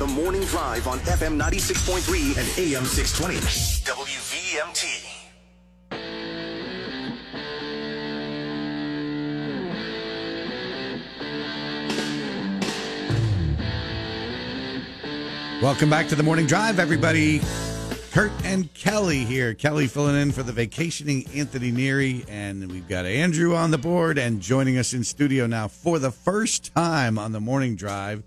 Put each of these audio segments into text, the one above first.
the morning drive on FM 96.3 and AM 620. WVMT. Welcome back to the morning drive, everybody. Kurt and Kelly here. Kelly filling in for the vacationing Anthony Neary, and we've got Andrew on the board and joining us in studio now for the first time on the morning drive.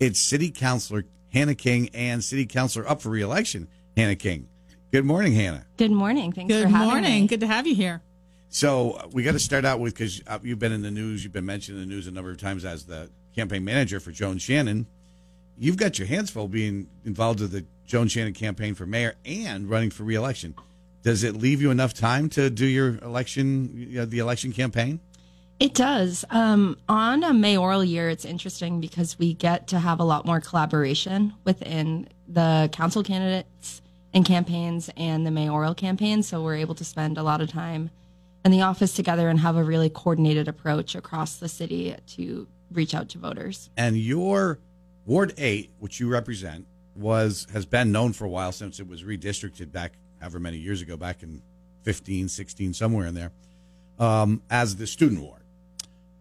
It's City Councilor Hannah King and City Councilor up for reelection, Hannah King. Good morning, Hannah. Good morning. Thanks Good for having morning. me. Good morning. Good to have you here. So uh, we got to start out with because uh, you've been in the news, you've been mentioned in the news a number of times as the campaign manager for Joan Shannon. You've got your hands full being involved with the Joan Shannon campaign for mayor and running for reelection. Does it leave you enough time to do your election, you know, the election campaign? It does. Um, on a mayoral year, it's interesting because we get to have a lot more collaboration within the council candidates and campaigns and the mayoral campaign. So we're able to spend a lot of time in the office together and have a really coordinated approach across the city to reach out to voters. And your Ward 8, which you represent, was has been known for a while since it was redistricted back however many years ago, back in 15, 16, somewhere in there, um, as the student ward.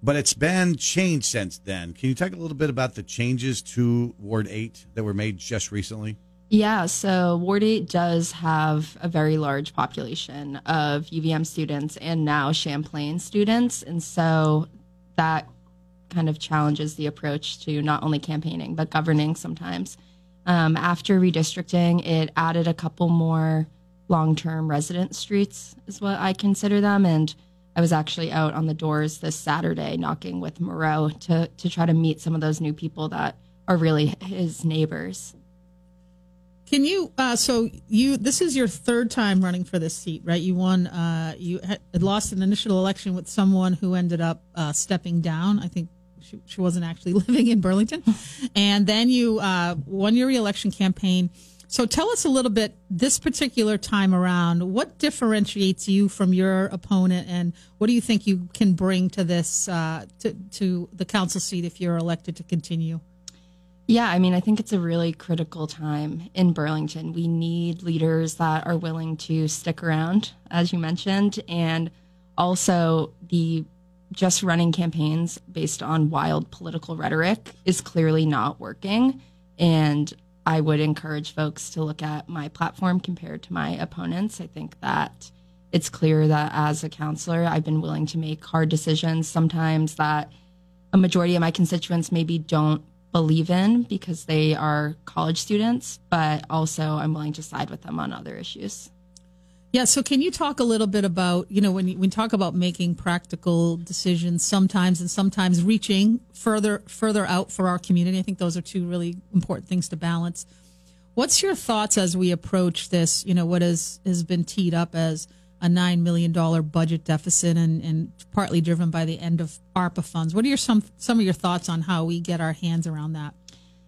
But it's been changed since then. Can you talk a little bit about the changes to Ward 8 that were made just recently? Yeah, so Ward 8 does have a very large population of UVM students and now Champlain students. And so that kind of challenges the approach to not only campaigning, but governing sometimes. Um, after redistricting, it added a couple more long term resident streets, is what I consider them. And I was actually out on the doors this Saturday knocking with Miro to, to try to meet some of those new people that are really his neighbors. Can you? Uh, so you, this is your third time running for this seat, right? You won. Uh, you had lost an initial election with someone who ended up uh, stepping down. I think she, she wasn't actually living in Burlington, and then you uh, won your reelection campaign. So tell us a little bit this particular time around. What differentiates you from your opponent, and what do you think you can bring to this uh, to to the council seat if you're elected to continue? Yeah, I mean, I think it's a really critical time in Burlington. We need leaders that are willing to stick around, as you mentioned, and also the just running campaigns based on wild political rhetoric is clearly not working. And I would encourage folks to look at my platform compared to my opponents. I think that it's clear that as a counselor, I've been willing to make hard decisions sometimes that a majority of my constituents maybe don't believe in because they are college students, but also I'm willing to side with them on other issues. Yeah. So, can you talk a little bit about you know when you, talk about making practical decisions sometimes and sometimes reaching further further out for our community? I think those are two really important things to balance. What's your thoughts as we approach this? You know, what has has been teed up as a nine million dollar budget deficit and, and partly driven by the end of ARPA funds. What are your some some of your thoughts on how we get our hands around that?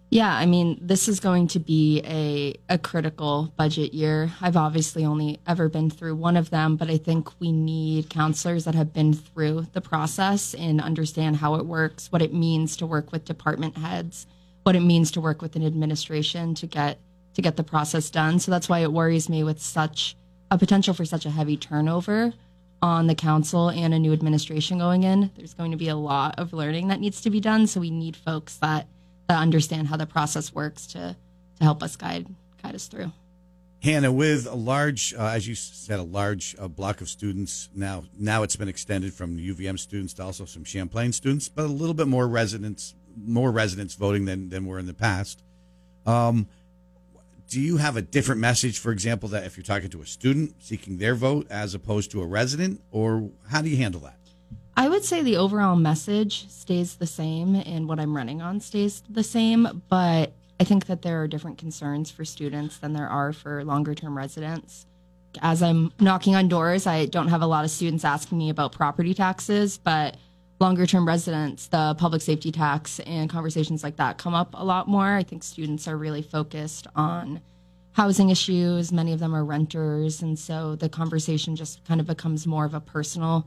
Yeah, I mean, this is going to be a, a critical budget year. I've obviously only ever been through one of them, but I think we need counselors that have been through the process and understand how it works, what it means to work with department heads, what it means to work with an administration to get to get the process done. So that's why it worries me with such a potential for such a heavy turnover on the council and a new administration going in. There's going to be a lot of learning that needs to be done. So we need folks that, that understand how the process works to to help us guide guide us through. Hannah, with a large, uh, as you said, a large uh, block of students now. Now it's been extended from UVM students to also some Champlain students, but a little bit more residents, more residents voting than than were in the past. Um, do you have a different message, for example, that if you're talking to a student seeking their vote as opposed to a resident, or how do you handle that? I would say the overall message stays the same and what I'm running on stays the same, but I think that there are different concerns for students than there are for longer term residents. As I'm knocking on doors, I don't have a lot of students asking me about property taxes, but longer term residents, the public safety tax and conversations like that come up a lot more. I think students are really focused on housing issues. Many of them are renters. And so the conversation just kind of becomes more of a personal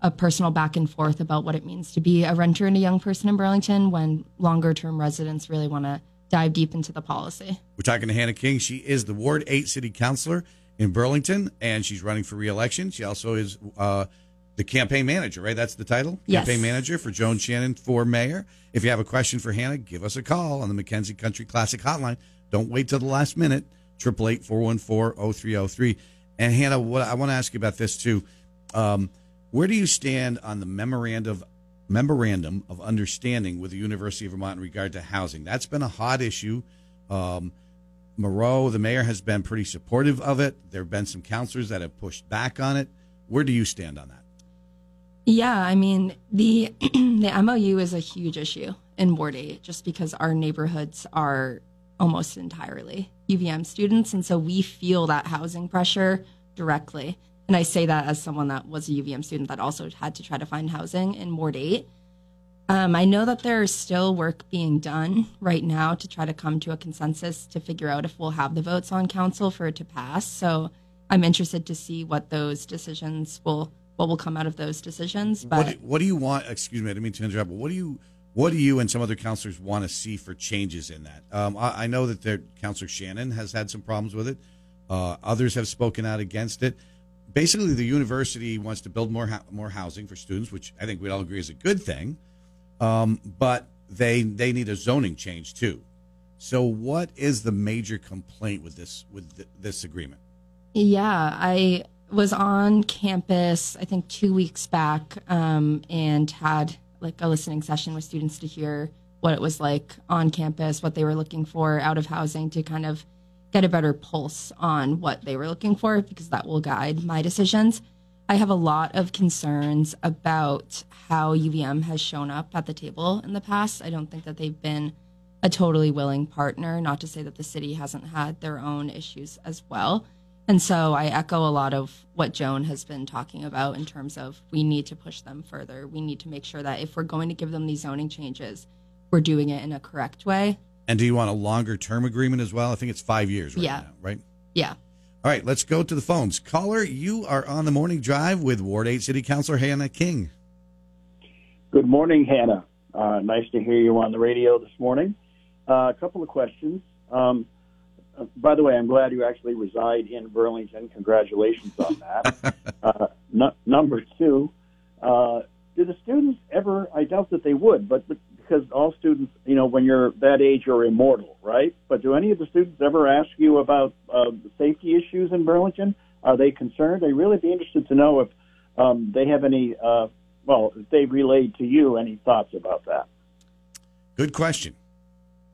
a personal back and forth about what it means to be a renter and a young person in Burlington when longer term residents really want to dive deep into the policy. We're talking to Hannah King. She is the Ward 8 City Councilor in Burlington, and she's running for reelection. She also is uh, the campaign manager, right? That's the title? Yes. Campaign manager for Joan Shannon for mayor. If you have a question for Hannah, give us a call on the McKenzie Country Classic Hotline. Don't wait till the last minute. 888 414 0303. And Hannah, what I want to ask you about this too. Um, where do you stand on the memorandum memorandum of understanding with the University of Vermont in regard to housing? That's been a hot issue. Um, Miro, the mayor, has been pretty supportive of it. There have been some counselors that have pushed back on it. Where do you stand on that? Yeah, I mean the the MOU is a huge issue in Ward 8 just because our neighborhoods are almost entirely UVM students, and so we feel that housing pressure directly. And I say that as someone that was a UVM student that also had to try to find housing in Ward 8. Um, I know that there is still work being done right now to try to come to a consensus to figure out if we'll have the votes on council for it to pass. So I'm interested to see what those decisions will what will come out of those decisions. But What do, what do you want? Excuse me, I didn't mean to interrupt. But what do you what do you and some other counselors want to see for changes in that? Um, I, I know that there, Counselor Shannon has had some problems with it. Uh, others have spoken out against it. Basically, the university wants to build more more housing for students, which I think we'd all agree is a good thing. Um, but they they need a zoning change too. So, what is the major complaint with this with th- this agreement? Yeah, I was on campus, I think two weeks back, um, and had like a listening session with students to hear what it was like on campus, what they were looking for out of housing to kind of get a better pulse on what they were looking for because that will guide my decisions. I have a lot of concerns about how UVM has shown up at the table in the past. I don't think that they've been a totally willing partner, not to say that the city hasn't had their own issues as well. And so I echo a lot of what Joan has been talking about in terms of we need to push them further. We need to make sure that if we're going to give them these zoning changes, we're doing it in a correct way. And do you want a longer term agreement as well? I think it's five years right Yeah. now, right? Yeah. All right, let's go to the phones. Caller, you are on the morning drive with Ward 8 City Councilor Hannah King. Good morning, Hannah. Uh, nice to hear you on the radio this morning. Uh, a couple of questions. Um, by the way, I'm glad you actually reside in Burlington. Congratulations on that. uh, nu- number two, uh, do the students ever? I doubt that they would, but, but because all students, you know, when you're that age, you're immortal, right? But do any of the students ever ask you about uh, safety issues in Burlington? Are they concerned? I'd really be interested to know if um, they have any. Uh, well, if they relayed to you any thoughts about that. Good question.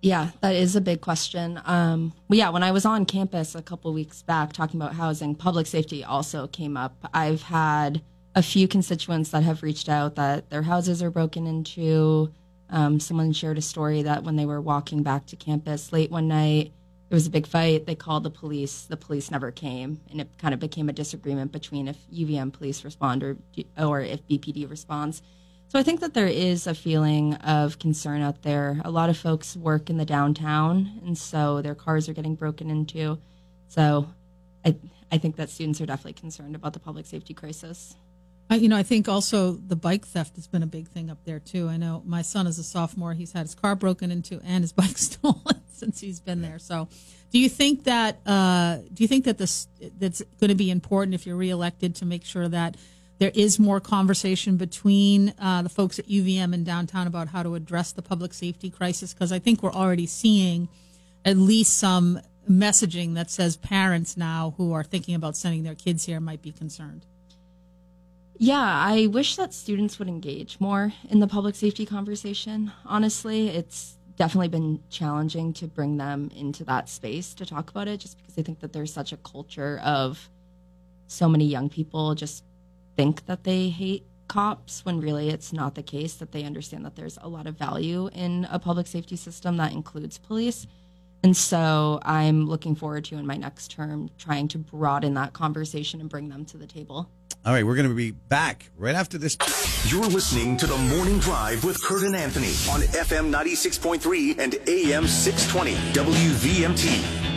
Yeah, that is a big question. Um, well, yeah, when I was on campus a couple weeks back talking about housing, public safety also came up. I've had a few constituents that have reached out that their houses are broken into. Um, someone shared a story that when they were walking back to campus late one night, there was a big fight. They called the police. The police never came, and it kind of became a disagreement between if UVM police respond or or if BPD responds. So I think that there is a feeling of concern out there. A lot of folks work in the downtown, and so their cars are getting broken into. So I I think that students are definitely concerned about the public safety crisis. I, you know, I think also the bike theft has been a big thing up there too. I know my son is a sophomore; he's had his car broken into and his bike stolen since he's been there. So, do you think that uh, do you think that this that's going to be important if you're reelected to make sure that there is more conversation between uh, the folks at UVM and downtown about how to address the public safety crisis? Because I think we're already seeing at least some messaging that says parents now who are thinking about sending their kids here might be concerned. Yeah, I wish that students would engage more in the public safety conversation. Honestly, it's definitely been challenging to bring them into that space to talk about it just because I think that there's such a culture of so many young people just think that they hate cops when really it's not the case that they understand that there's a lot of value in a public safety system that includes police. And so I'm looking forward to in my next term trying to broaden that conversation and bring them to the table. All right, we're going to be back right after this. You're listening to the Morning Drive with Kurt and Anthony on FM 96.3 and AM 620 WVMT.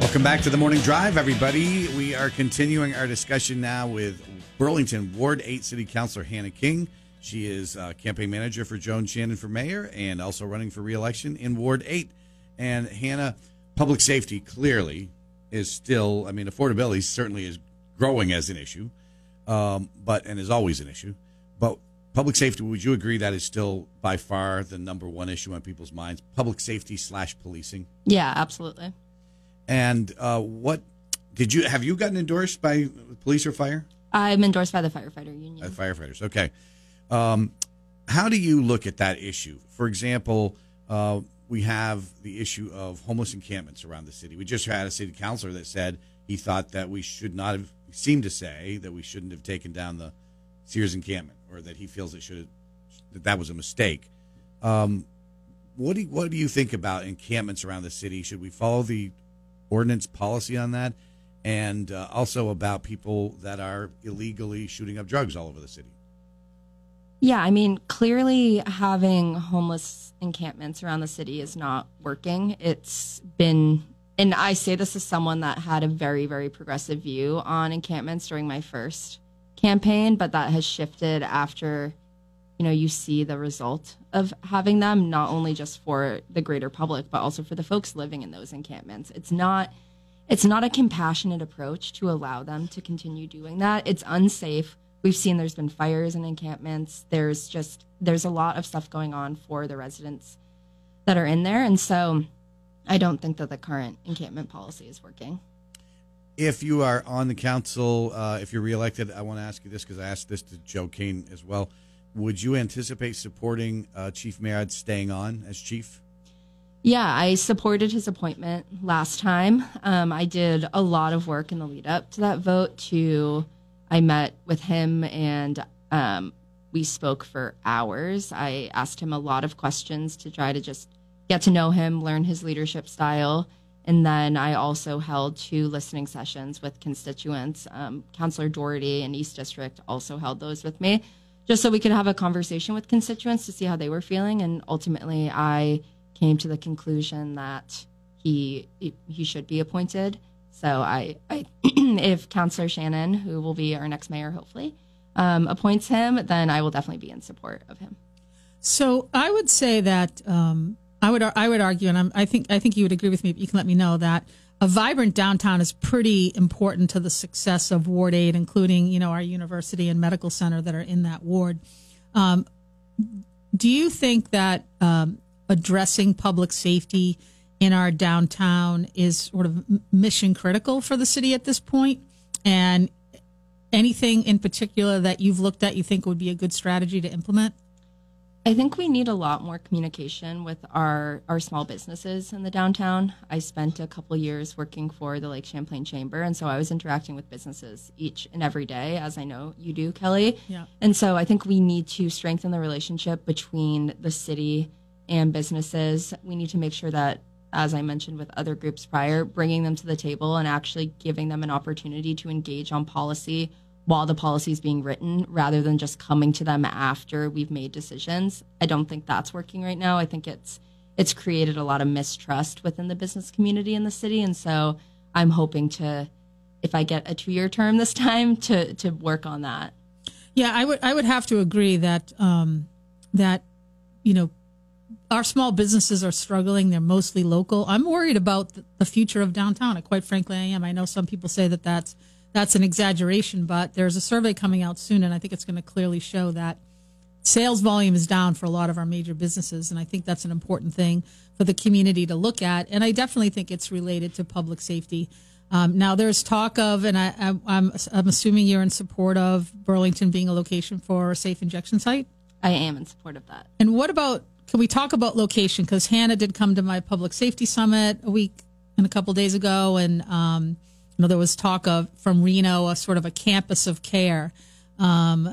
Welcome back to the morning drive, everybody. We are continuing our discussion now with Burlington Ward 8 City Councilor Hannah King. She is uh, campaign manager for Joan Shannon for mayor and also running for reelection in Ward 8. And Hannah, public safety clearly is still, I mean, affordability certainly is growing as an issue, um, but and is always an issue. But public safety, would you agree that is still by far the number one issue on people's minds? Public safety slash policing. Yeah, absolutely. And uh, what did you have you gotten endorsed by police or fire? I'm endorsed by the firefighter union. The firefighters. Okay. Um, how do you look at that issue? For example, uh, we have the issue of homeless encampments around the city. We just had a city councilor that said he thought that we should not have seemed to say that we shouldn't have taken down the Sears encampment, or that he feels it should that that was a mistake. Um, what do you, what do you think about encampments around the city? Should we follow the ordinance policy on that, and uh, also about people that are illegally shooting up drugs all over the city? Yeah, I mean, clearly having homeless encampments around the city is not working. It's been, and I say this as someone that had a very, very progressive view on encampments during my first campaign, but that has shifted after, you know, you see the result of having them, not only just for the greater public, but also for the folks living in those encampments. It's not. It's not a compassionate approach to allow them to continue doing that. It's unsafe. We've seen there's been fires in encampments. There's just there's a lot of stuff going on for the residents that are in there. And so i don't think that the current encampment policy is working. If you are on the council uh, if you're reelected i want to ask you this because i asked this to joe kane as well. Would you anticipate supporting uh, chief Murad staying on as chief yeah, I supported his appointment last time. Um, I did a lot of work in the lead up to that vote to I met with him and um, we spoke for hours. I asked him a lot of questions to try to just get to know him, learn his leadership style. And then I also held two listening sessions with constituents. Um, Councillor Doherty in East District also held those with me, just so we could have a conversation with constituents to see how they were feeling. And ultimately, I came to the conclusion that he he should be appointed. So I, I if Councillor Shannon, who will be our next mayor, hopefully, um, appoints him, then I will definitely be in support of him. So I would say that um, I would I would argue, and I'm, I think I think you would agree with me. But you can let me know that a vibrant downtown is pretty important to the success of Ward Eight, including you know our university and medical center that are in that ward. Um, do you think that um, addressing public safety in our downtown is sort of mission critical for the city at this point? And anything in particular that you've looked at you think would be a good strategy to implement? I think we need a lot more communication with our, our small businesses in the downtown. I spent a couple years working for the Lake Champlain Chamber, and so I was interacting with businesses each and every day, as I know you do, Kelly. Yeah. And so I think we need to strengthen the relationship between the city and businesses. We need to make sure that as I mentioned with other groups prior, bringing them to the table and actually giving them an opportunity to engage on policy while the policy is being written rather than just coming to them after we've made decisions. I don't think that's working right now. I think it's it's created a lot of mistrust within the business community in the city and so I'm hoping to if I get a 2-year term this time to to work on that. Yeah, I would I would have to agree that um that you know our small businesses are struggling. They're mostly local. I'm worried about the future of downtown. Quite frankly, I am. I know some people say that that's that's an exaggeration, but there's a survey coming out soon, and I think it's going to clearly show that sales volume is down for a lot of our major businesses, and I think that's an important thing for the community to look at. And I definitely think it's related to public safety. Um, now, there's talk of, and I, am I'm, I'm assuming you're in support of Burlington being a location for a safe injection site. I am in support of that. And what about can we talk about location? Because Hannah did come to my public safety summit a week and a couple days ago, and um, you know there was talk of from Reno a sort of a campus of care. Um,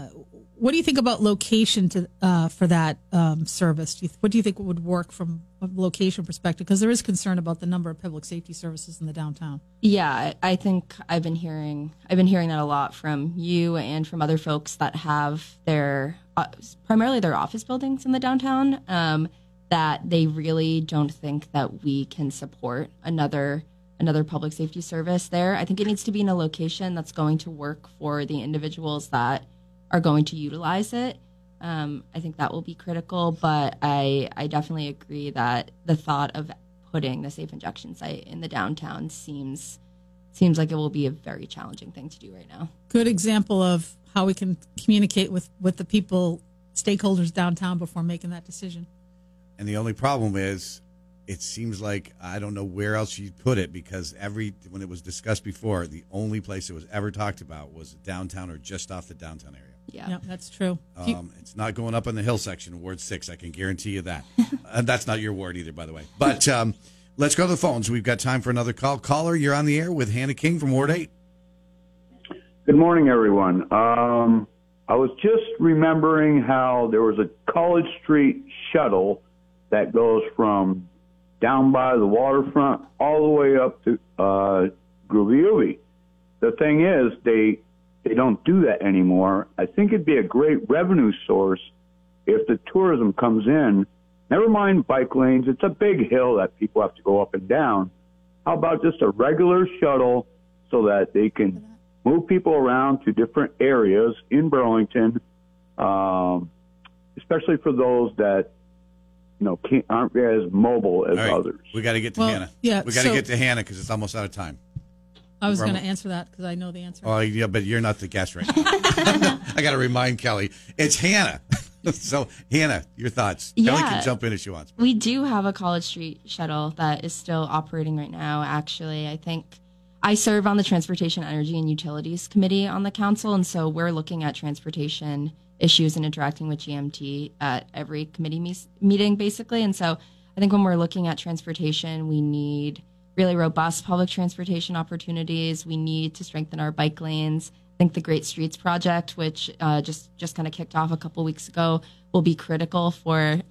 what do you think about location to uh, for that um, service? Do you, what do you think would work from a location perspective? Because there is concern about the number of public safety services in the downtown. Yeah, I think I've been hearing I've been hearing that a lot from you and from other folks that have their uh, primarily their office buildings in the downtown, um, that they really don't think that we can support another another public safety service there. I think it needs to be in a location that's going to work for the individuals that are going to utilize it. Um, I think that will be critical, but I I definitely agree that the thought of putting the safe injection site in the downtown seems seems like it will be a very challenging thing to do right now. Good example of how we can communicate with with the people, stakeholders downtown before making that decision. And the only problem is, it seems like I don't know where else you'd put it because every when it was discussed before, the only place it was ever talked about was downtown or just off the downtown area. Yeah. Yeah, that's true. If you- Um, it's not going up on the hill section of Ward Six. I can guarantee you that. uh, that's not your ward either, by the way. But um, let's go to the phones. We've got time for another call. Caller, you're on the air with Hannah King from Ward Eight. Good morning, everyone. Um, I was just remembering how there was a College Street shuttle that goes from down by the waterfront all the way up to uh, Groovy. The thing is, they they don't do that anymore. I think it'd be a great revenue source if the tourism comes in. Never mind bike lanes; it's a big hill that people have to go up and down. How about just a regular shuttle so that they can move people around to different areas in Burlington, um, especially for those that you know can't, aren't as mobile as All right, others. we got to get to Well, Hannah. yeah, we got to so- get to Hannah because it's almost out of time. I was going to answer that because I know the answer. Oh, yeah, but you're not the guest right now. I got to remind Kelly, it's Hannah. so, Hannah, your thoughts. Kelly can jump in if she wants. We do have a College Street shuttle that is still operating right now, actually. I think I serve on the Transportation, Energy, and Utilities Committee on the council. And so we're looking at transportation issues and interacting with GMT at every committee mes- meeting, basically. And so I think when we're looking at transportation, we need really robust public transportation opportunities. We need to strengthen our bike lanes. I think the Great Streets Project, which uh, just just kind of kicked off a couple weeks ago, will be critical for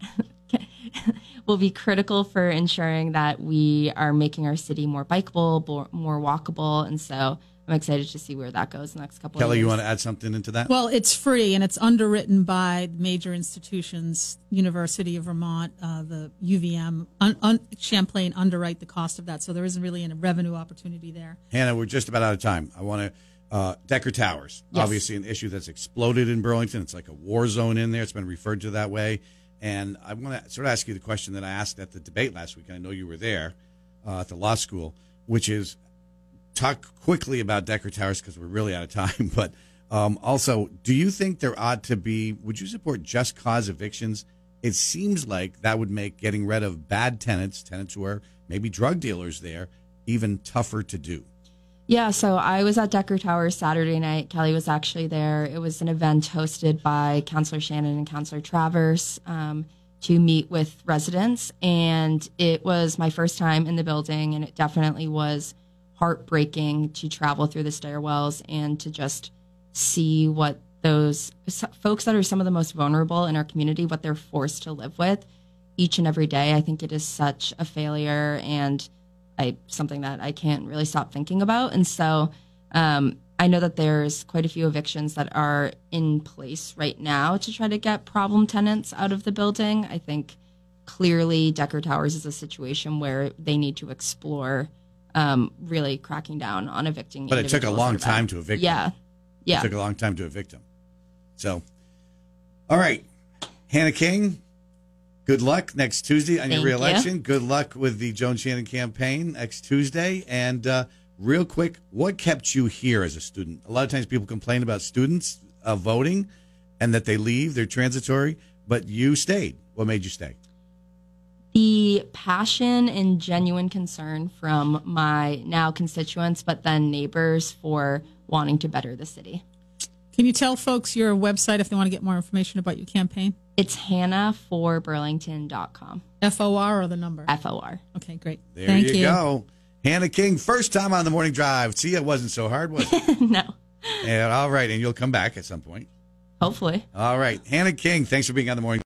will be critical for ensuring that we are making our city more bikeable, more, more walkable, and so I'm excited to see where that goes in the next couple. Kelly, of years. Kelly, you want to add something into that? Well, it's free and it's underwritten by major institutions, University of Vermont, uh, the UVM, un, un, Champlain underwrite the cost of that, so there isn't really a revenue opportunity there. Hannah, we're just about out of time. I want to. Uh, Decker Towers, Yes. obviously an issue that's exploded in Burlington. It's like a war zone in there. It's been referred to that way. And I want to sort of ask you the question that I asked at the debate last week. I know you were there uh, at the law school, which is talk quickly about Decker Towers because we're really out of time. But um, also, do you think there ought to be? Would you support just cause evictions? It seems like that would make getting rid of bad tenants, tenants who are maybe drug dealers there, even tougher to do. Yeah, so I was at Decker Tower Saturday night. Kelly was actually there. It was an event hosted by Councillor Shannon and Councillor Traverse um, to meet with residents. And it was my first time in the building, and it definitely was heartbreaking to travel through the stairwells and to just see what those folks that are some of the most vulnerable in our community, what they're forced to live with each and every day. I think it is such a failure and I something that I can't really stop thinking about. And so um, I know that there's quite a few evictions that are in place right now to try to get problem tenants out of the building. I think clearly Decker Towers is a situation where they need to explore um, really cracking down on evicting. But it took a long that are bad. time to evict them. Yeah, yeah. It took a long time to evict him. So, all right, Hannah King. Good luck next Tuesday on your Thank you. reelection. Good luck with the Joan Shannon campaign next Tuesday. And uh, real quick, what kept you here as a student? A lot of times people complain about students uh, voting and that they leave, they're transitory, but you stayed. What made you stay? the passion and genuine concern from my now constituents, but then neighbors for wanting to better the city. Can you tell folks your website if they want to get more information about your campaign? It's hannahforburlington.com. F O R Burlington.com. F O R or the number? F O R. Okay, great. There Thank you, go. Hannah King, first time on the morning drive. See, it wasn't so hard, was it? no, and, all right, and you'll come back at some point. hopefully. All right. Hannah King, thanks for being on the morning.